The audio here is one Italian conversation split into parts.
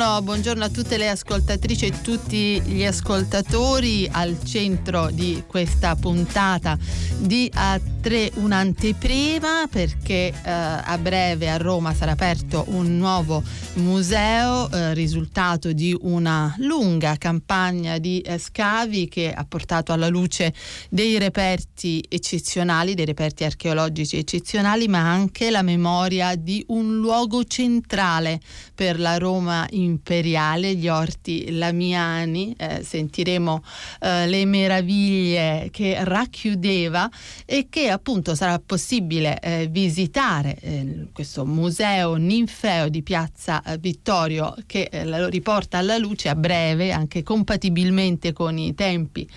Buongiorno, buongiorno, a tutte le ascoltatrici e tutti gli ascoltatori al centro di questa puntata di A3 un'anteprima perché eh, a breve a Roma sarà aperto un nuovo museo, eh, risultato di una lunga campagna di eh, scavi che ha portato alla luce dei reperti eccezionali, dei reperti archeologici eccezionali, ma anche la memoria di un luogo centrale per la Roma imperiale, gli orti lamiani. Eh, sentiremo eh, le meraviglie che racchiudeva e che appunto sarà possibile eh, visitare eh, questo museo ninfeo di Piazza eh, Vittorio che eh, lo riporta alla luce a breve, anche compatibilmente con i tempi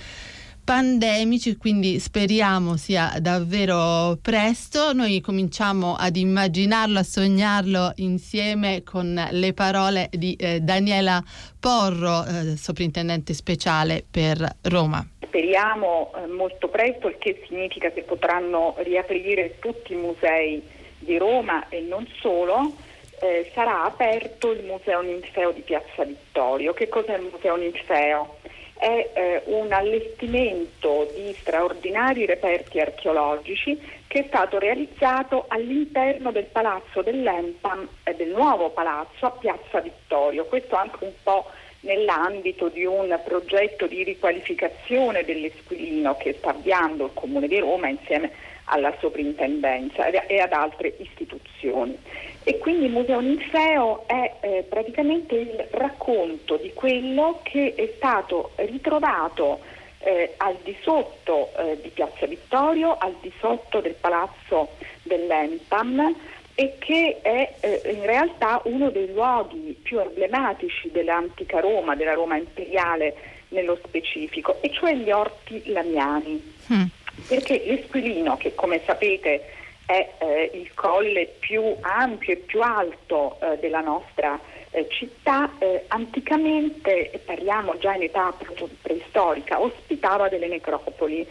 pandemici, quindi speriamo sia davvero presto. Noi cominciamo ad immaginarlo, a sognarlo insieme con le parole di eh, Daniela Porro, eh, soprintendente speciale per Roma. Speriamo eh, molto presto, il che significa che potranno riaprire tutti i musei di Roma e non solo. Eh, sarà aperto il Museo Ninfeo di Piazza Vittorio. Che cos'è il Museo Ninfeo? È eh, un allestimento di straordinari reperti archeologici che è stato realizzato all'interno del palazzo dell'Empam, eh, del nuovo palazzo a Piazza Vittorio. Questo anche un po' nell'ambito di un progetto di riqualificazione dell'Esquilino che sta avviando il Comune di Roma insieme alla soprintendenza e ad altre istituzioni. E quindi il Museo Ninfeo è eh, praticamente il racconto di quello che è stato ritrovato eh, al di sotto eh, di Piazza Vittorio, al di sotto del palazzo dell'Empam e che è eh, in realtà uno dei luoghi più emblematici dell'antica Roma, della Roma imperiale nello specifico, e cioè gli orti lamiani. Mm. Perché l'Esquilino, che come sapete è eh, il colle più ampio e più alto eh, della nostra eh, città, eh, anticamente, e parliamo già in età preistorica, ospitava delle necropoli.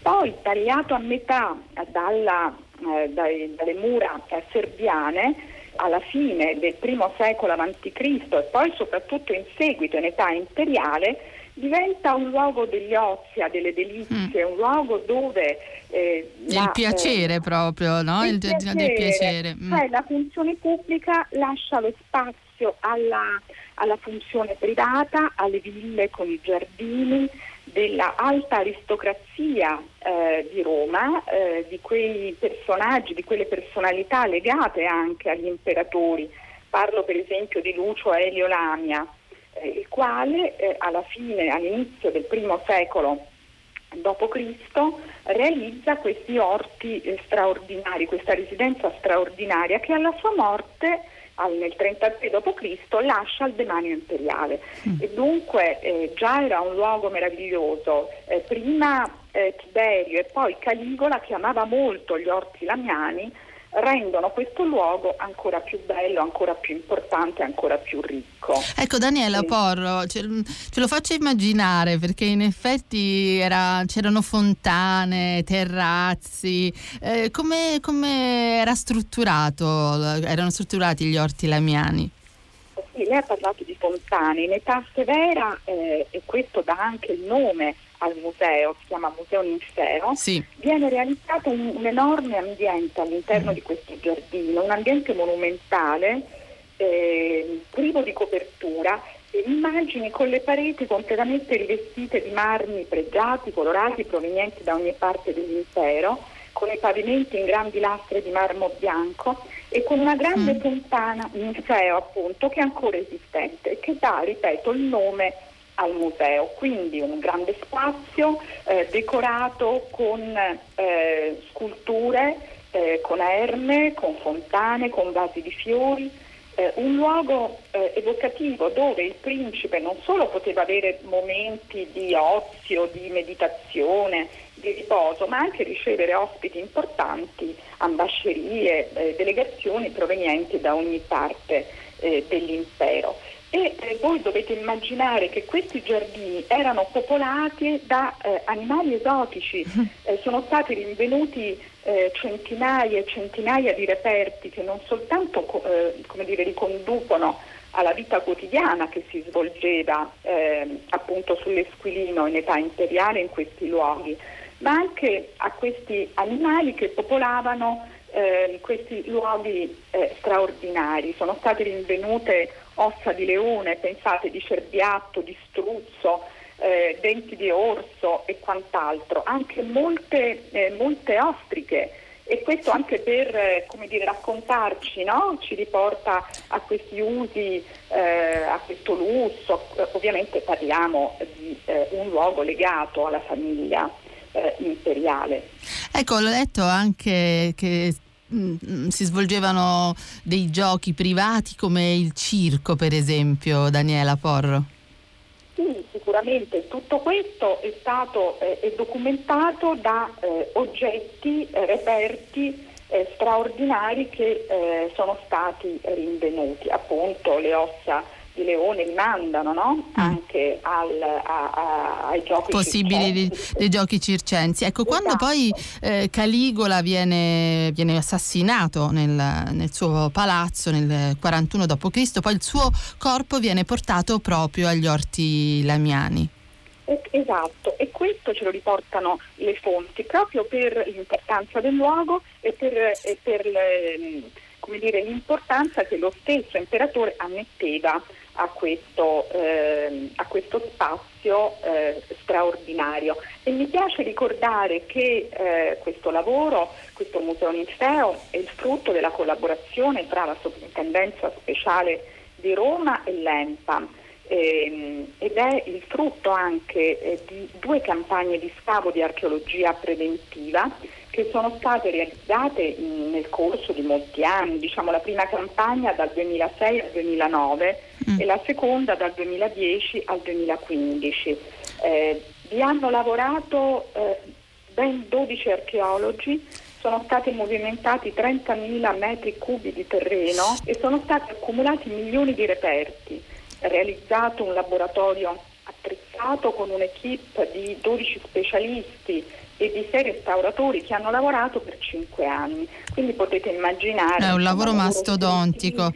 Poi tagliato a metà dalla, eh, dai, dalle mura eh, serbiane, alla fine del primo secolo a.C. e poi soprattutto in seguito in età imperiale, diventa un luogo degli ozia, delle delizie, mm. un luogo dove... Eh, il la, piacere eh, proprio, no? Il, il piacere, del piacere. Mm. Cioè la funzione pubblica lascia lo spazio alla, alla funzione privata, alle ville con i giardini, della alta aristocrazia eh, di Roma, eh, di quei personaggi, di quelle personalità legate anche agli imperatori. Parlo per esempio di Lucio Elio Lamia, il quale eh, alla fine, all'inizio del primo secolo d.C. realizza questi orti eh, straordinari, questa residenza straordinaria che alla sua morte nel 33 d.C. lascia il demanio imperiale mm. e dunque eh, già era un luogo meraviglioso. Eh, prima eh, Tiberio e poi Caligola chiamava molto gli orti lamiani rendono questo luogo ancora più bello, ancora più importante, ancora più ricco. Ecco Daniela sì. Porro, ce, ce, lo faccio immaginare perché in effetti era, c'erano fontane, terrazzi, eh, come, come era strutturato, erano strutturati gli orti lamiani? Sì, lei ha parlato di fontane, in età severa eh, e questo dà anche il nome al museo, si chiama Museo Ninfeo, sì. viene realizzato un, un, enorme ambiente all'interno mm. di questo giardino, un ambiente monumentale, eh, privo di copertura, immagini con le pareti completamente rivestite di marmi pregiati, colorati, provenienti da ogni parte dell'impero, con i pavimenti in grandi lastre di marmo bianco e con una grande mm. fontana Ninfeo appunto che è ancora esistente e che dà, ripeto, il nome al museo, quindi un grande spazio eh, decorato con eh, sculture, eh, con erme, con fontane, con vasi di fiori, eh, un luogo eh, evocativo dove il principe non solo poteva avere momenti di ozio, di meditazione, di riposo, ma anche ricevere ospiti importanti, ambascerie, eh, delegazioni provenienti da ogni parte dell'impero. E eh, voi dovete immaginare che questi giardini erano popolati da eh, animali esotici, eh, sono stati rinvenuti eh, centinaia e centinaia di reperti che non soltanto come dire, riconducono alla vita quotidiana che si svolgeva eh, appunto sull'Esquilino in età imperiale in questi luoghi, ma anche a questi animali che popolavano eh, questi luoghi eh, straordinari. Sono state rinvenute ossa di leone, pensate di cerbiatto, di struzzo, eh, denti di orso e quant'altro, anche molte, eh, molte ostriche e questo anche per eh, dire, raccontarci, no? ci riporta a questi usi, eh, a questo lusso, ovviamente parliamo di eh, un luogo legato alla famiglia eh, imperiale. Ecco, ho letto anche che mm, mm, si svolgevano dei giochi privati come il circo, per esempio, Daniela Porro. Sì, sicuramente tutto questo è stato eh, è documentato da eh, oggetti, eh, reperti eh, straordinari che eh, sono stati rinvenuti, appunto le ossa di Leone rimandano no? mm. anche al, a, a, ai giochi possibili dei, dei giochi circensi. Ecco, esatto. quando poi eh, Caligola viene, viene assassinato nel, nel, suo palazzo nel 41 d.C., poi il suo corpo viene portato proprio agli orti lamiani. Esatto, e questo ce lo riportano le fonti proprio per l'importanza del luogo e per, e per le, dire, l'importanza che lo stesso imperatore ammetteva a questo, eh, a questo spazio eh, straordinario. E mi piace ricordare che eh, questo lavoro, questo Museo Ninfeo, è il frutto della collaborazione tra la Soprintendenza Speciale di Roma e l'ENPA ehm, ed è il frutto anche eh, di due campagne di scavo di archeologia preventiva che sono state realizzate nel corso di molti anni, diciamo la prima campagna dal 2006 al 2009 mm. e la seconda dal 2010 al 2015. Eh, vi hanno lavorato eh, ben 12 archeologi, sono stati movimentati 30.000 metri cubi di terreno e sono stati accumulati milioni di reperti, realizzato un laboratorio attrezzato con un'equipe di 12 specialisti e di sei restauratori che hanno lavorato per cinque anni. Quindi potete immaginare... È un lavoro un mastodontico.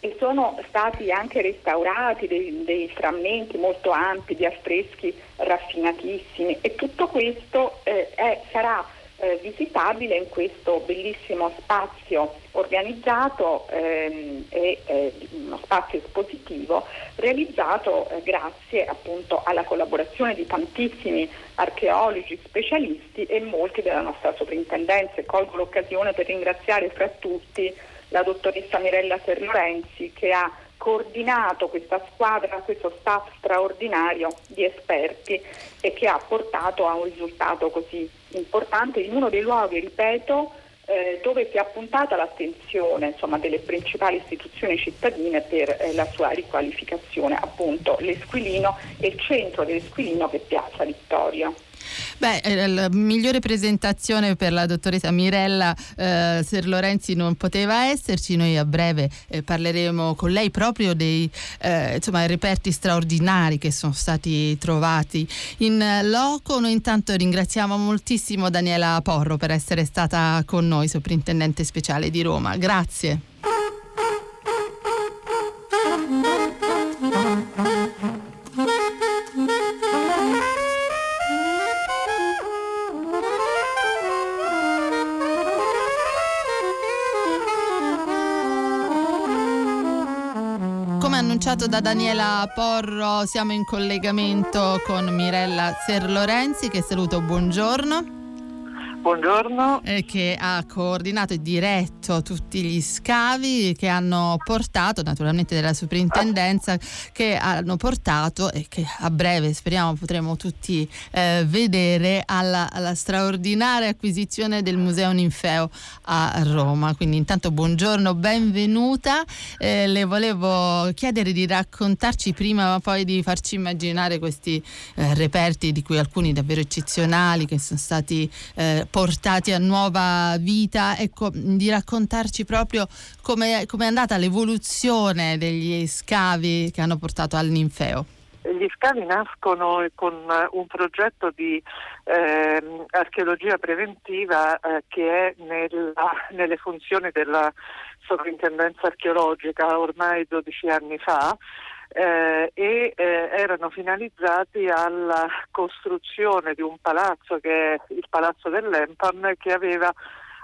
E sono stati anche restaurati dei, dei, frammenti molto ampi di affreschi raffinatissimi e tutto questo eh, è, sarà eh, visitabile in questo bellissimo spazio organizzato ehm, eh, uno spazio espositivo realizzato eh, grazie appunto alla collaborazione di tantissimi archeologi specialisti e molti della nostra soprintendenza. Colgo l'occasione per ringraziare fra tutti la dottoressa Mirella Serlorenzi che ha coordinato questa squadra, questo staff straordinario di esperti e che ha portato a un risultato così importante in uno dei luoghi, ripeto, eh, dove si è appuntata l'attenzione insomma, delle principali istituzioni cittadine per eh, la sua riqualificazione, appunto l'Esquilino e il centro dell'Esquilino che è Piazza Vittoria. Beh, eh, la migliore presentazione per la dottoressa Mirella eh, Ser Lorenzi non poteva esserci. Noi a breve eh, parleremo con lei proprio dei eh, insomma, reperti straordinari che sono stati trovati in loco. Noi intanto ringraziamo moltissimo Daniela Porro per essere stata con noi, soprintendente speciale di Roma. Grazie. Annunciato da Daniela Porro, siamo in collegamento con Mirella Serlorenzi che saluto, buongiorno. Buongiorno. Eh, che ha coordinato e diretto tutti gli scavi che hanno portato, naturalmente della soprintendenza, che hanno portato e che a breve speriamo potremo tutti eh, vedere alla, alla, straordinaria acquisizione del Museo Ninfeo a Roma. Quindi intanto buongiorno, benvenuta. Eh, le volevo chiedere di raccontarci prima ma poi di farci immaginare questi eh, reperti di cui alcuni davvero eccezionali che sono stati eh, portati a nuova vita, ecco, di raccontarci proprio come è andata l'evoluzione degli scavi che hanno portato al ninfeo. Gli scavi nascono con un progetto di eh, archeologia preventiva eh, che è nella, nelle funzioni della sovrintendenza archeologica ormai 12 anni fa eh, e eh, erano finalizzati alla costruzione di un palazzo che è il Palazzo dell'Empon che aveva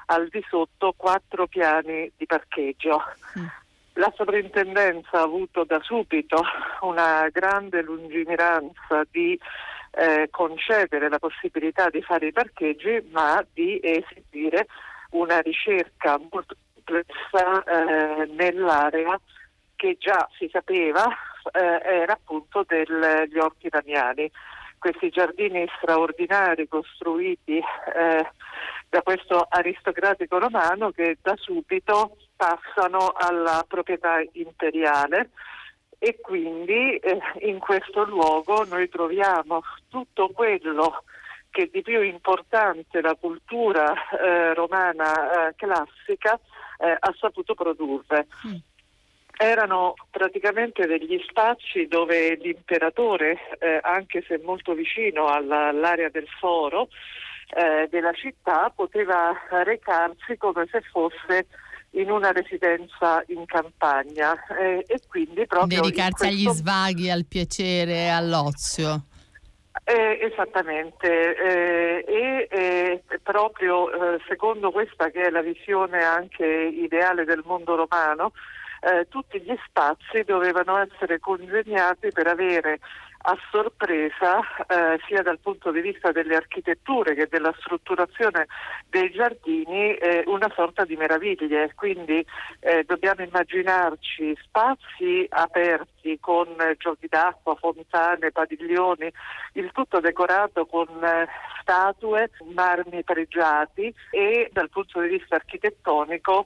al di sotto quattro piani di parcheggio. Mm. La sovrintendenza ha avuto da subito una grande lungimiranza di eh, concedere la possibilità di fare i parcheggi, ma di esibire una ricerca molto complessa eh, nell'area che già si sapeva era appunto degli orti damiani. Questi giardini straordinari costruiti eh, da questo aristocratico romano che da subito passano alla proprietà imperiale e quindi eh, in questo luogo noi troviamo tutto quello che di più importante la cultura eh, romana eh, classica eh, ha saputo produrre. Mm erano praticamente degli spazi dove l'imperatore, eh, anche se molto vicino alla, all'area del foro eh, della città, poteva recarsi come se fosse in una residenza in campagna eh, e quindi proprio dedicarsi questo... agli svaghi, al piacere, all'ozio. Eh, esattamente, eh, e eh, proprio eh, secondo questa che è la visione anche ideale del mondo romano, eh, tutti gli spazi dovevano essere congegnati per avere a sorpresa eh, sia dal punto di vista delle architetture che della strutturazione dei giardini eh, una sorta di meraviglie. Quindi eh, dobbiamo immaginarci spazi aperti con giochi d'acqua, fontane, padiglioni, il tutto decorato con eh, statue, marmi pregiati e dal punto di vista architettonico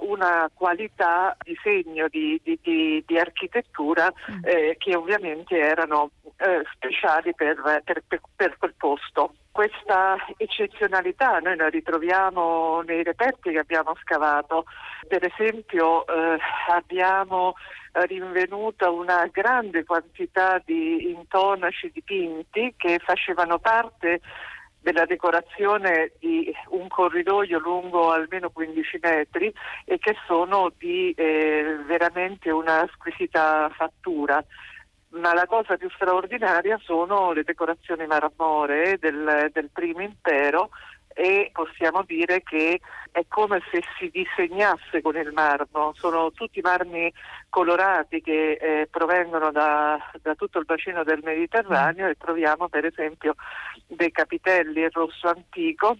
una qualità di segno di, di, di, di architettura mm. eh, che ovviamente erano eh, speciali per, per, per, quel posto questa eccezionalità noi la ritroviamo nei reperti che abbiamo scavato. Per esempio eh, abbiamo rinvenuta una grande quantità di intonaci dipinti che facevano parte della decorazione di un corridoio lungo almeno 15 metri e che sono di eh, veramente una squisita fattura ma la cosa più straordinaria sono le decorazioni marmoree del, del primo impero e possiamo dire che è come se si disegnasse con il marmo, sono tutti marmi colorati che eh, provengono da, da, tutto il bacino del Mediterraneo e troviamo per esempio dei capitelli in rosso antico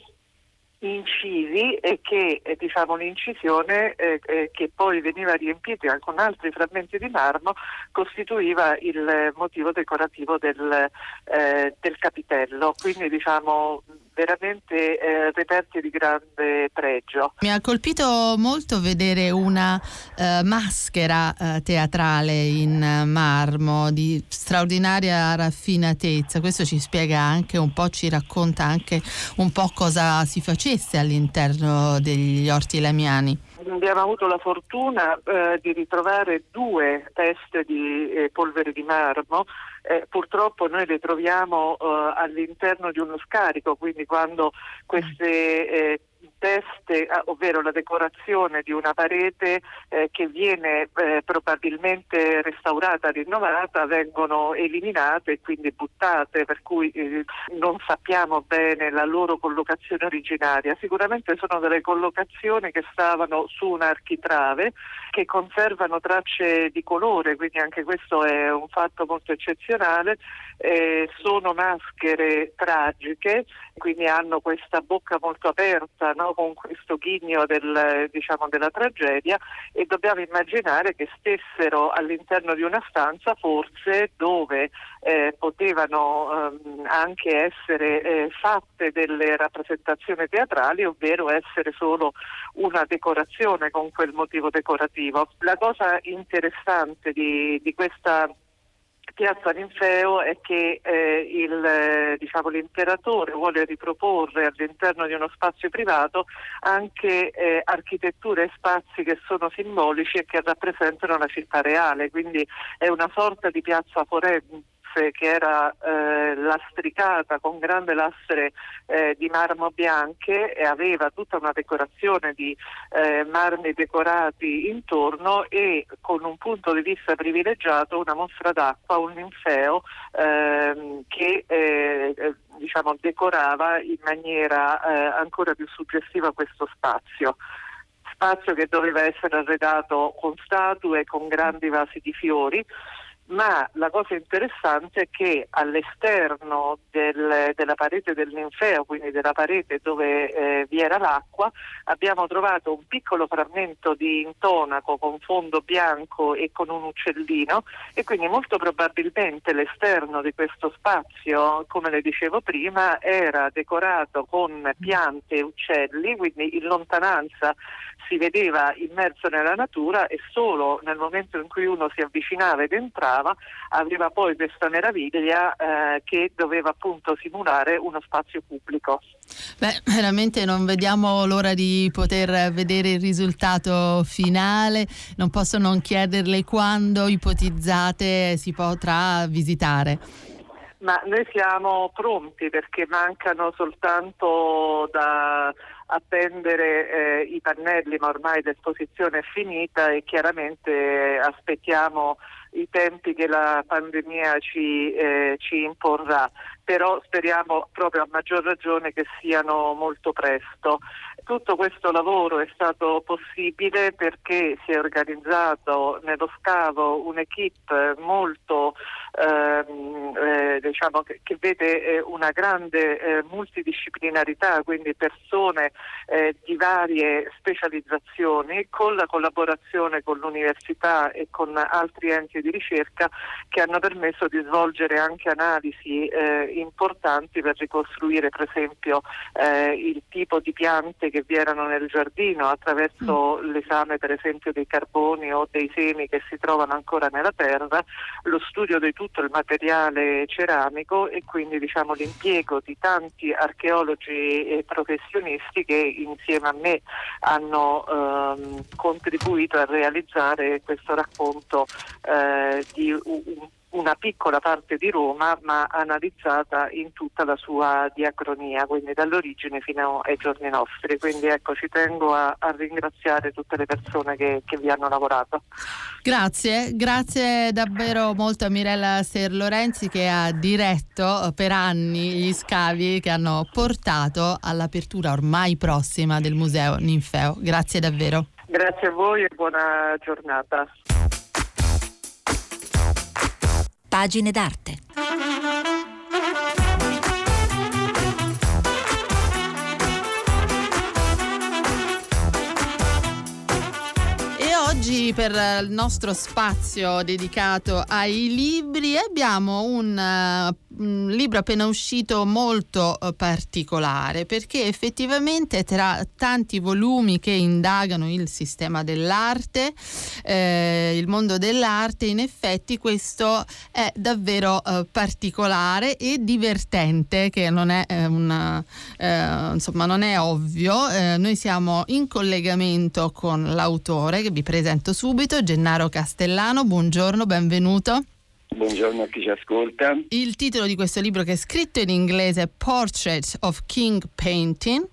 incisi e che eh, diciamo, un'incisione eh, eh, che poi veniva riempita con altri frammenti di marmo costituiva il motivo decorativo del, eh, del capitello. Quindi diciamo veramente eh, reperti di grande pregio. Mi ha colpito molto vedere una eh, maschera eh, teatrale in marmo di straordinaria raffinatezza. Questo ci spiega anche un po', ci racconta anche un po' cosa si facesse all'interno degli orti lamiani. Abbiamo avuto la fortuna eh, di ritrovare due teste di eh, polvere di marmo eh, purtroppo noi le troviamo eh, all'interno di uno scarico, quindi quando queste eh, teste, ah, ovvero la decorazione di una parete eh, che viene eh, probabilmente restaurata, rinnovata, vengono eliminate e quindi buttate, per cui eh, non sappiamo bene la loro collocazione originaria. Sicuramente sono delle collocazioni che stavano su un architrave che conservano tracce di colore, quindi anche questo è un fatto molto eccezionale. Eh, sono maschere tragiche, quindi hanno questa bocca molto aperta, no? Con questo ghigno del, diciamo, della tragedia e dobbiamo immaginare che stessero all'interno di una stanza forse dove eh, potevano ehm, anche essere eh, fatte delle rappresentazioni teatrali, ovvero essere solo una decorazione con quel motivo decorativo. La cosa interessante di, di questa Piazza Ninfeo è che eh, il, eh, diciamo, l'imperatore vuole riproporre all'interno di uno spazio privato anche eh, architetture e spazi che sono simbolici e che rappresentano la città reale, quindi è una sorta di piazza forense che era eh, lastricata con grande lastre eh, di marmo bianche e aveva tutta una decorazione di eh, marmi decorati intorno e con un punto di vista privilegiato una mostra d'acqua, un ninfeo ehm, che eh, eh, diciamo, decorava in maniera eh, ancora più suggestiva questo spazio. Spazio che doveva essere arredato con statue, con grandi vasi di fiori ma la cosa interessante è che all'esterno del, della parete del ninfeo, quindi della parete dove eh, vi era l'acqua, abbiamo trovato un piccolo frammento di intonaco con fondo bianco e con un uccellino e quindi molto probabilmente l'esterno di questo spazio, come le dicevo prima, era decorato con piante e uccelli, quindi in lontananza si vedeva immerso nella natura e solo nel momento in cui uno si avvicinava ed entrava aveva poi questa meraviglia eh, che doveva appunto simulare uno spazio pubblico. Beh, veramente non vediamo l'ora di poter vedere il risultato finale, non posso non chiederle quando ipotizzate si potrà visitare. Ma noi siamo pronti perché mancano soltanto da appendere eh, i pannelli, ma ormai l'esposizione è finita e chiaramente aspettiamo i tempi che la pandemia ci, eh, ci imporrà, però speriamo proprio a maggior ragione che siano molto presto. Tutto questo lavoro è stato possibile perché si è organizzato nello scavo un'equipe molto ehm, eh, diciamo che, che vede eh, una grande eh, multidisciplinarità, quindi persone eh, di varie specializzazioni con la collaborazione con l'università e con altri enti di ricerca che hanno permesso di svolgere anche analisi eh, importanti per ricostruire per esempio eh, il tipo di piante che vi erano nel giardino attraverso mm. l'esame per esempio dei carboni o dei semi che si trovano ancora nella terra, lo studio di tutto il materiale ceramico e quindi diciamo, l'impiego di tanti archeologi e professionisti che insieme a me hanno ehm, contribuito a realizzare questo racconto eh, di un una piccola parte di Roma ma analizzata in tutta la sua diacronia, quindi dall'origine fino ai giorni nostri. Quindi ecco, ci tengo a, a ringraziare tutte le persone che, che, vi hanno lavorato. Grazie, grazie davvero molto a Mirella Ser Lorenzi che ha diretto per anni gli scavi che hanno portato all'apertura ormai prossima del Museo Ninfeo. Grazie davvero. Grazie a voi e buona giornata. Pagine d'arte. oggi per il nostro spazio dedicato ai libri abbiamo un, uh, un libro appena uscito molto uh, particolare perché effettivamente tra tanti volumi che indagano il sistema dell'arte, eh, il mondo dell'arte, in effetti questo è davvero uh, particolare e divertente che non è, eh, una, insomma, non è ovvio. noi siamo in collegamento con l'autore che vi presento subito, Gennaro Castellano, buongiorno, benvenuto. Buongiorno a chi ci ascolta. Il titolo di questo libro che è scritto in inglese Portrait of King Painting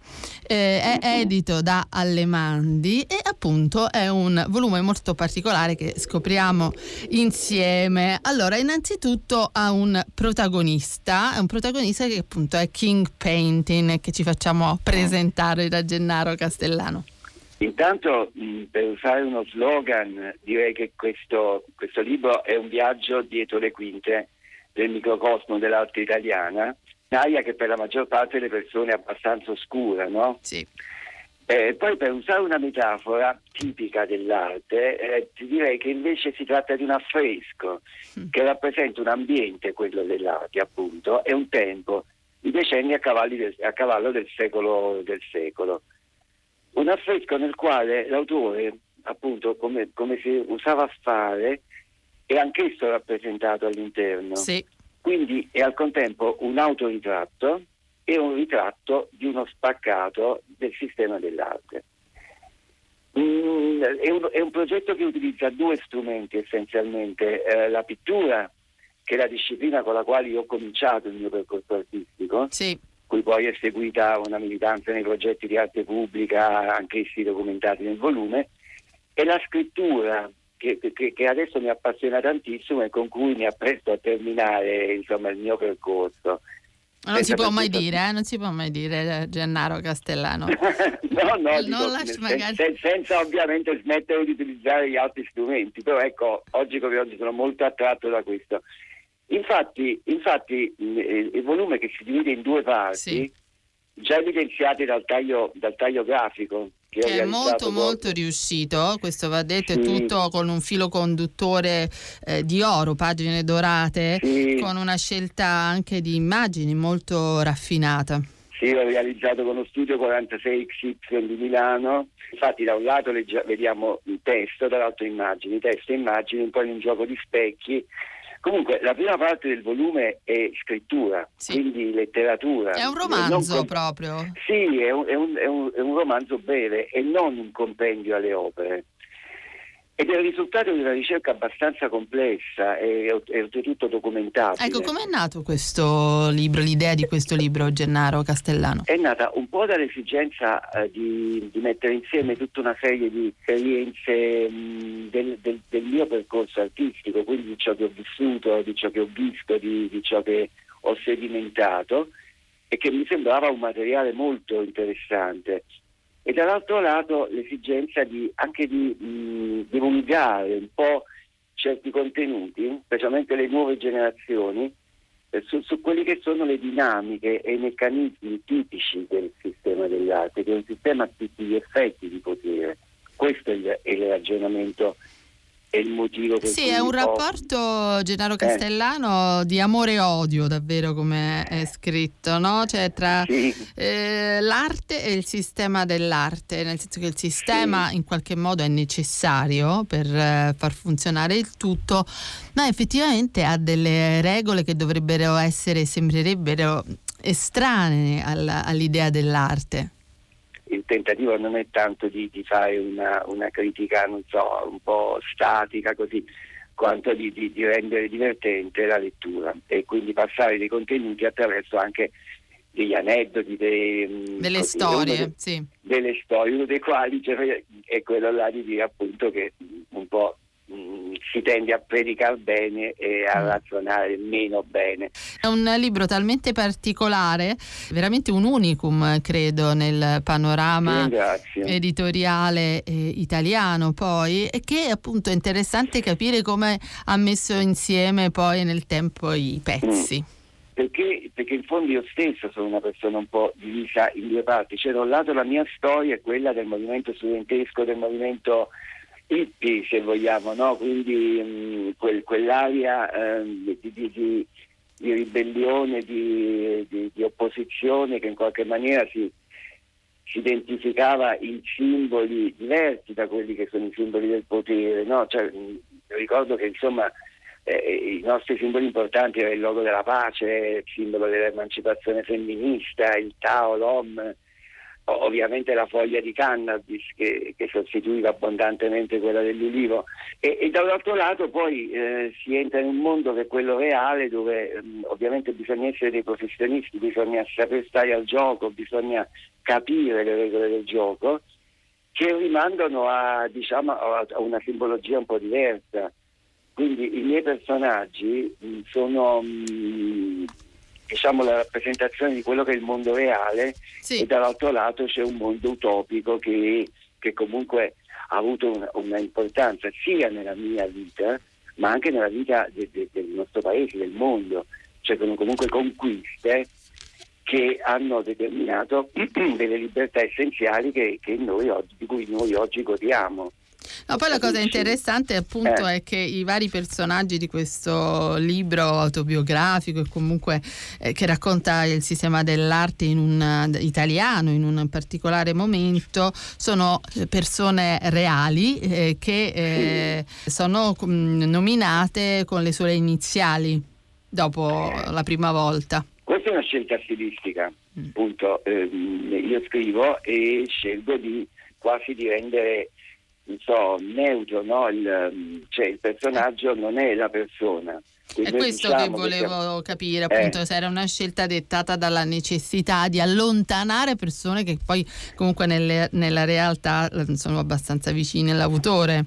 eh, è edito da Allemandi e appunto è un volume molto particolare che scopriamo insieme. Allora, innanzitutto ha un protagonista, è un protagonista che appunto è King Painting che ci facciamo presentare da Gennaro Castellano. Intanto mh, per usare uno slogan direi che questo, questo, libro è un viaggio dietro le quinte del microcosmo dell'arte italiana, un'area che per la maggior parte delle persone è abbastanza oscura, no? Sì. Eh, poi per usare una metafora tipica dell'arte, eh, ti direi che invece si tratta di un affresco mm. che rappresenta un ambiente, quello dell'arte appunto, e un tempo, i decenni a, del, a cavallo del secolo, del secolo un affresco nel quale l'autore, appunto come, come si usava a fare, è anch'esso rappresentato all'interno. Sì. Quindi è al contempo un autoritratto e un ritratto di uno spaccato del sistema dell'arte. Mm, è, un, è, un, progetto che utilizza due strumenti essenzialmente, eh, la pittura, che è la disciplina con la quale io ho cominciato il mio percorso artistico, sì. Cui poi è seguita una militanza nei progetti di arte pubblica, anch'essi documentati nel volume, e la scrittura, che, che, che, adesso mi appassiona tantissimo e con cui mi appresto a terminare insomma, il mio percorso. Non si può mai dire, eh? non si può mai dire Gennaro Castellano. no, no, dico, magari... sen- senza ovviamente smettere di utilizzare gli altri strumenti, però ecco, oggi come oggi sono molto attratto da questo. Infatti, infatti il volume che si divide in due parti, sì. già evidenziati dal taglio, dal taglio grafico, che è molto proprio. molto riuscito, questo va detto, sì. è tutto con un filo conduttore eh, di oro, pagine dorate, sì. con una scelta anche di immagini molto raffinata. Sì, l'ho realizzato con lo studio 46XY di Milano. Infatti da un lato legge, vediamo il testo, dall'altro immagini, testo e immagini, un po' in un gioco di specchi Comunque, la prima parte del volume è scrittura, sì. quindi letteratura. È un romanzo com- proprio. Sì, è un, è, un, è, un, è un, romanzo breve e non un compendio alle opere. Ed è il risultato di una ricerca abbastanza complessa e, e oltretutto documentabile. Ecco, com'è nato questo libro, l'idea di questo libro, Gennaro Castellano? È nata un po' dall'esigenza eh, di, di, mettere insieme tutta una serie di esperienze mh, del, del, del, mio percorso artistico, quindi di ciò che ho vissuto, di ciò che ho visto, di, di ciò che ho sedimentato e che mi sembrava un materiale molto interessante e dall'altro lato l'esigenza di, anche di mh, divulgare un po' certi contenuti, specialmente le nuove generazioni, eh, su, su quelli che sono le dinamiche e i meccanismi tipici del sistema dell'arte, che è un sistema a tutti gli effetti di potere. Questo è il, è il ragionamento è il motivo per sì, è un rapporto, Gennaro eh. Castellano, eh. di amore e odio, davvero come è scritto, no? Cioè tra sì. eh, l'arte e il sistema dell'arte, nel senso che il sistema sì. in qualche modo è necessario per eh, far funzionare il tutto, ma effettivamente ha delle regole che dovrebbero essere, sembrerebbero estranee alla, all'idea dell'arte il tentativo non è tanto di, di fare una, una, critica, non so, un po' statica così, quanto di, di, di, rendere divertente la lettura e quindi passare dei contenuti attraverso anche degli aneddoti, dei, mm, delle così, storie, de, sì. delle storie, uno dei quali cioè, è quello là di dire appunto che un po' si tende a predicare bene e a mm. razionare meno bene. È un libro talmente particolare, veramente un unicum, credo, nel panorama editoriale eh, italiano poi, e che appunto è interessante capire come ha messo insieme poi nel tempo i pezzi. Mm. Perché, perché, in fondo io stesso sono una persona un po' divisa in due parti, cioè da un lato la mia storia è quella del movimento studentesco, del movimento hippie se vogliamo, no? quindi mh, quel, quell'area eh, di, di, di, di, ribellione, di, opposizione che in qualche maniera si, si, identificava in simboli diversi da quelli che sono i simboli del potere. No? Cioè, mh, ricordo che insomma eh, i nostri simboli importanti erano il logo della pace, il simbolo dell'emancipazione femminista, il Tao, l'Om ovviamente la foglia di cannabis che, che sostituiva abbondantemente quella dell'ulivo e, e dall'altro lato poi eh, si entra in un mondo che è quello reale dove mh, ovviamente bisogna essere dei professionisti, bisogna saper stare al gioco, bisogna capire le regole del gioco che rimandano a, diciamo, a una simbologia un po' diversa. Quindi i miei personaggi mh, sono mh, diciamo, la rappresentazione di quello che è il mondo reale sì. e dall'altro lato c'è un mondo utopico che, che comunque ha avuto una, una, importanza sia nella mia vita ma anche nella vita de, de, del nostro paese, del mondo, cioè sono comunque conquiste che hanno determinato delle libertà essenziali che, che noi oggi, di cui noi oggi godiamo. No, poi la cosa interessante appunto eh. è che i vari personaggi di questo libro autobiografico e comunque eh, che racconta il sistema dell'arte in un italiano in un particolare momento sono persone reali eh, che eh, sono mh, nominate con le sue iniziali dopo la prima volta. Questa è una scelta stilistica, mm. appunto, ehm, io scrivo e scelgo di quasi di rendere non so, neutro, no? il, cioè il personaggio non è la persona. È questo diciamo che volevo che siamo... capire, appunto, eh. se era una scelta dettata dalla necessità di allontanare persone che poi comunque nelle, nella realtà eh, sono abbastanza vicine all'autore.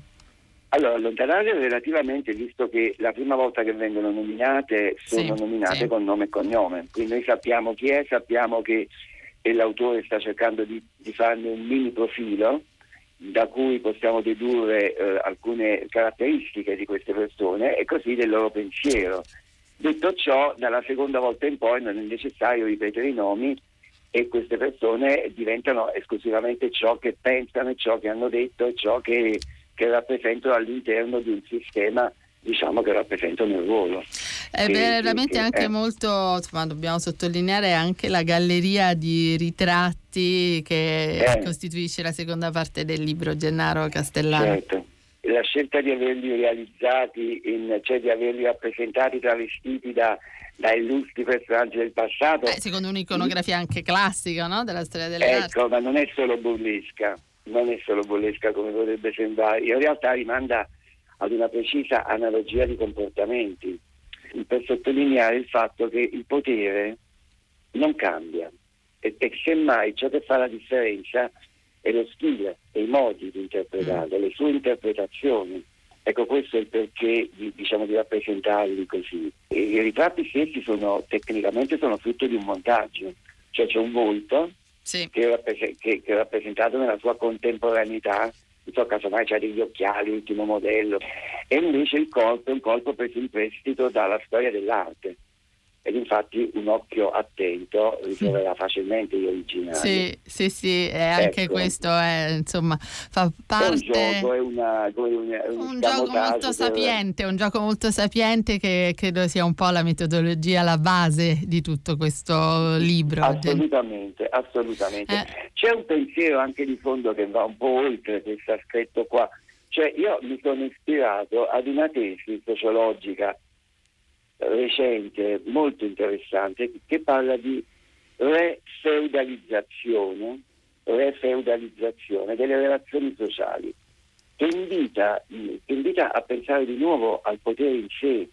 Allora, allontanare relativamente, visto che la prima volta che vengono nominate sono sì, nominate sì. con nome e cognome, quindi noi sappiamo chi è, sappiamo che l'autore sta cercando di, di farne un mini profilo da cui possiamo dedurre eh, alcune caratteristiche di queste persone e così del loro pensiero. Detto ciò, dalla seconda volta in poi non è necessario ripetere i nomi e queste persone diventano esclusivamente ciò che pensano ciò che hanno detto e ciò che, che rappresentano all'interno di un sistema diciamo che rappresentano il ruolo. È veramente che, anche eh. molto, insomma, dobbiamo sottolineare anche la galleria di ritratti che eh. costituisce la seconda parte del libro Gennaro Castellano. Certo. La scelta di averli realizzati, in, cioè di averli rappresentati travestiti da, da illustri personaggi del passato. Eh, secondo un'iconografia anche classica no? della storia dell'arte. Ecco, ma non è solo burlesca, non è solo burlesca come potrebbe sembrare, in realtà rimanda ad una precisa analogia di comportamenti, per sottolineare il fatto che il potere non cambia e, e semmai ciò che fa la differenza è lo stile e i modi di interpretarlo, le sue interpretazioni. Ecco, questo è il perché di, diciamo, di rappresentarli così. E I ritratti stessi sono, tecnicamente sono frutto di un montaggio, cioè c'è un volto sì. che, è rappresentato nella sua contemporaneità so, casomai c'ha degli occhiali, ultimo modello, e invece il corpo è un corpo preso in prestito dalla storia dell'arte ed infatti un occhio attento ritroverà facilmente gli originali. Sì, sì, sì, e anche ecco. questo è, insomma, fa parte... È un gioco, è, una, un, un gioco molto per... sapiente, un gioco molto sapiente che credo sia un po' la metodologia, la base di tutto questo libro. Assolutamente, assolutamente. Eh. C'è un pensiero anche di fondo che va un po' oltre questo aspetto qua. Cioè io mi sono ispirato ad una tesi sociologica recente, molto interessante, che parla di refeudalizzazione, refeudalizzazione delle relazioni sociali, che invita, che invita, a pensare di nuovo al potere in sé,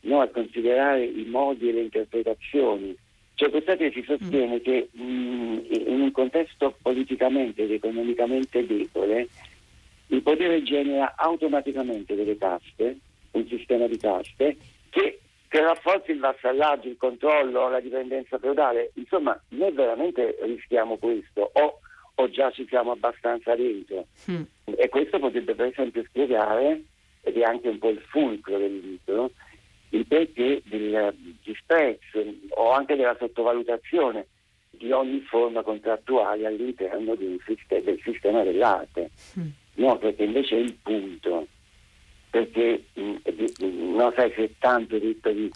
no? a considerare i modi e le interpretazioni. Cioè questa tesi sostiene mm. che mh, mm, in un contesto politicamente ed economicamente debole il potere genera automaticamente delle caste, un sistema di caste, che che rafforzi il vassallaggio, il controllo, la dipendenza feudale. Insomma, noi veramente rischiamo questo o, o già ci siamo abbastanza dentro. Mm. E questo potrebbe per esempio spiegare, ed è anche un po' il fulcro del libro, il perché del disprezzo o anche della sottovalutazione di ogni forma contrattuale all'interno sistema, del sistema dell'arte. Mm. No, perché invece è il punto perché mm, non sai se è tanto detto di,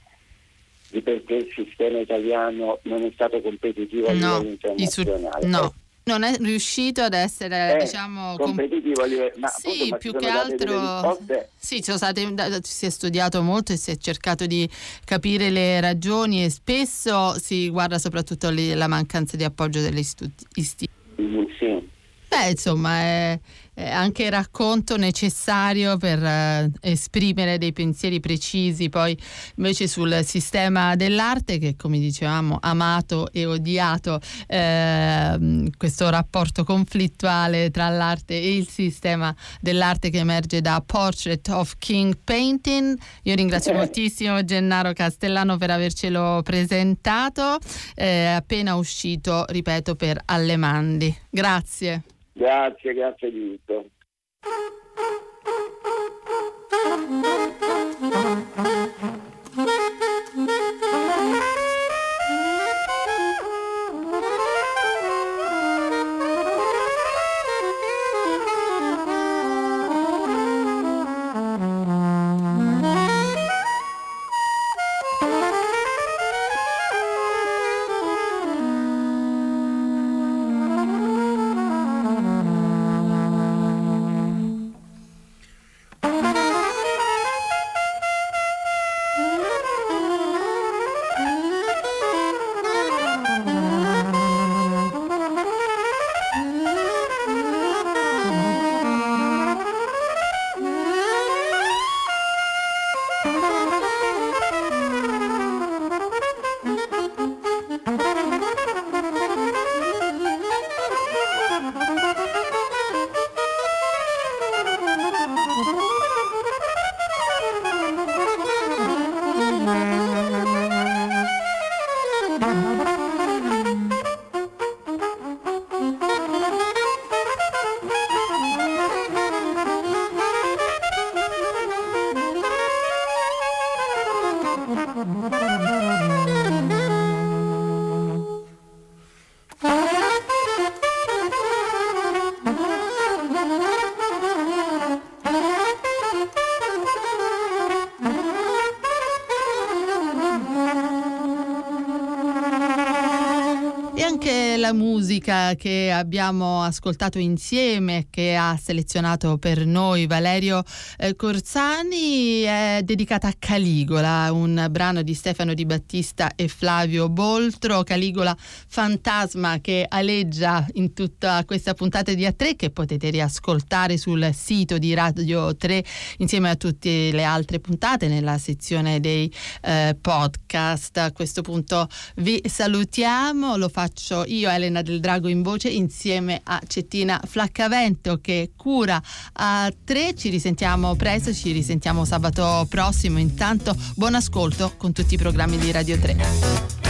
di, perché il sistema italiano non è stato competitivo a no, livello internazionale. no. Non è riuscito ad essere eh, diciamo competitivo a livello ma sì, appunto, più che altro sì, state, si è studiato molto e si è cercato di capire le ragioni e spesso si guarda soprattutto alla mancanza di appoggio delle istituzioni. Mm, sì. Beh, insomma, è, eh, anche racconto necessario per eh, esprimere dei pensieri precisi poi invece sul sistema dell'arte che come dicevamo amato e odiato eh, questo rapporto conflittuale tra l'arte e il sistema dell'arte che emerge da Portrait of King Painting. Io ringrazio moltissimo Gennaro Castellano per avercelo presentato eh, appena uscito ripeto per Allemandi grazie Grazie, grazie di tutto. bella Musica che abbiamo ascoltato insieme, che ha selezionato per noi Valerio eh, Corsani, è dedicata a Caligola, un brano di Stefano Di Battista e Flavio Boltro. Caligola fantasma che aleggia in tutta questa puntata di A3 che potete riascoltare sul sito di Radio 3 insieme a tutte le altre puntate nella sezione dei eh, podcast. A questo punto vi salutiamo, lo faccio io Elena del Drago in voce insieme a Cettina Flaccavento che cura a 3. Ci risentiamo presto, ci risentiamo sabato prossimo. Intanto buon ascolto con tutti i programmi di Radio 3.